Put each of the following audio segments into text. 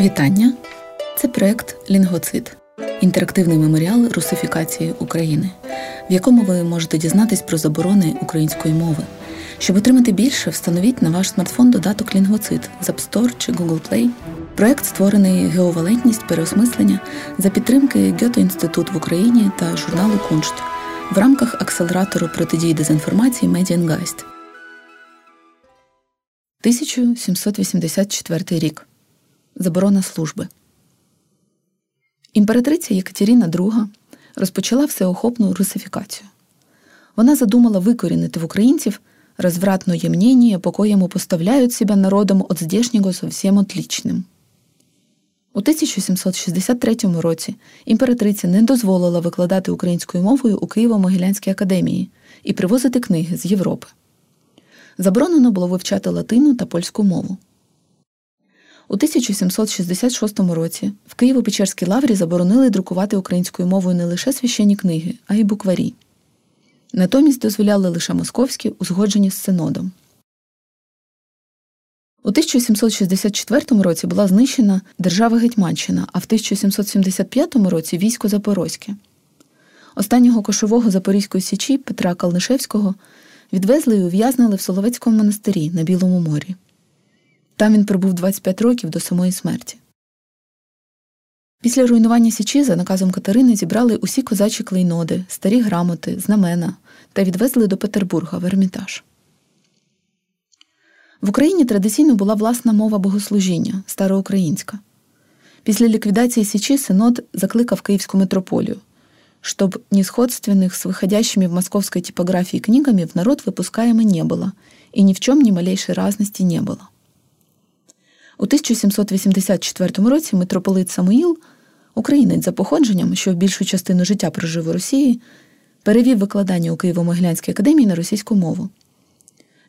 Вітання! Це проект Лінгвоцид інтерактивний меморіал русифікації України, в якому ви можете дізнатись про заборони української мови. Щоб отримати більше, встановіть на ваш смартфон додаток Лінгвоцид з App Store чи Google Play. Проект створений геовалентність переосмислення за підтримки Ґете-Інститут в Україні та журналу Куншт в рамках акселератору протидії дезінформації Медіангайст. 1784 рік. Заборона служби. Імператриця Єкатеріна II розпочала всеохопну русифікацію. Вона задумала викорінити в українців развратное мнение, по коему поставляють себе народом от здешнього совсем отличним. У 1763 році імператриця не дозволила викладати українською мовою у Києво-Могилянській академії і привозити книги з Європи. Заборонено було вивчати латину та польську мову. У 1766 році в Києво-Печерській лаврі заборонили друкувати українською мовою не лише священні книги, а й букварі. Натомість дозволяли лише московські, узгоджені з синодом. У 1764 році була знищена держава Гетьманщина, а в 1775 році військо Запорозьке. Останнього кошового Запорізької січі Петра Калнишевського відвезли і ув'язнили в Соловецькому монастирі на Білому морі. Там він пробув 25 років до самої смерті. Після руйнування Січі за наказом Катерини зібрали усі козачі клейноди, старі грамоти, знамена та відвезли до Петербурга в Ермітаж. В Україні традиційно була власна мова богослужіння староукраїнська. Після ліквідації Січі Синод закликав Київську митрополію, щоб несходственных с выходящими в московской типографии книгами в народ выпускаемо не было, и ни в чем ни малейшей разности не было. У 1784 році митрополит Самуїл, українець за походженням, що більшу частину життя прожив у Росії, перевів викладання у Києво-Могилянській академії на російську мову.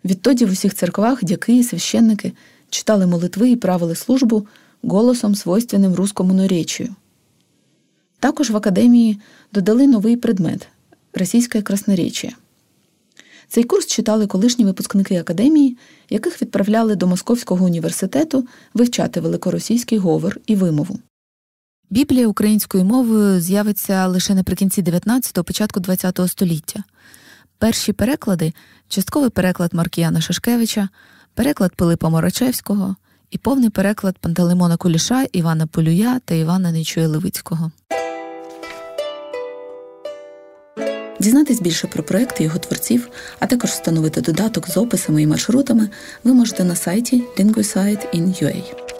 Відтоді в усіх церквах дяки і священники читали молитви і правили службу голосом, свойственним руському наречію. Також в академії додали новий предмет російське красноречие. Цей курс читали колишні випускники академії, яких відправляли до Московського університету вивчати великоросійський говор і вимову. Біблія українською мовою з'явиться лише наприкінці 19-го, початку 20-го століття. Перші переклади частковий переклад Маркіяна Шашкевича, переклад Пилипа Морочевського і повний переклад Пантелеймона Куліша, Івана Полюя та Івана Нечуя Левицького. Дізнатись більше про проекти його творців, а також встановити додаток з описами і маршрутами ви можете на сайті linguisite.in.ua.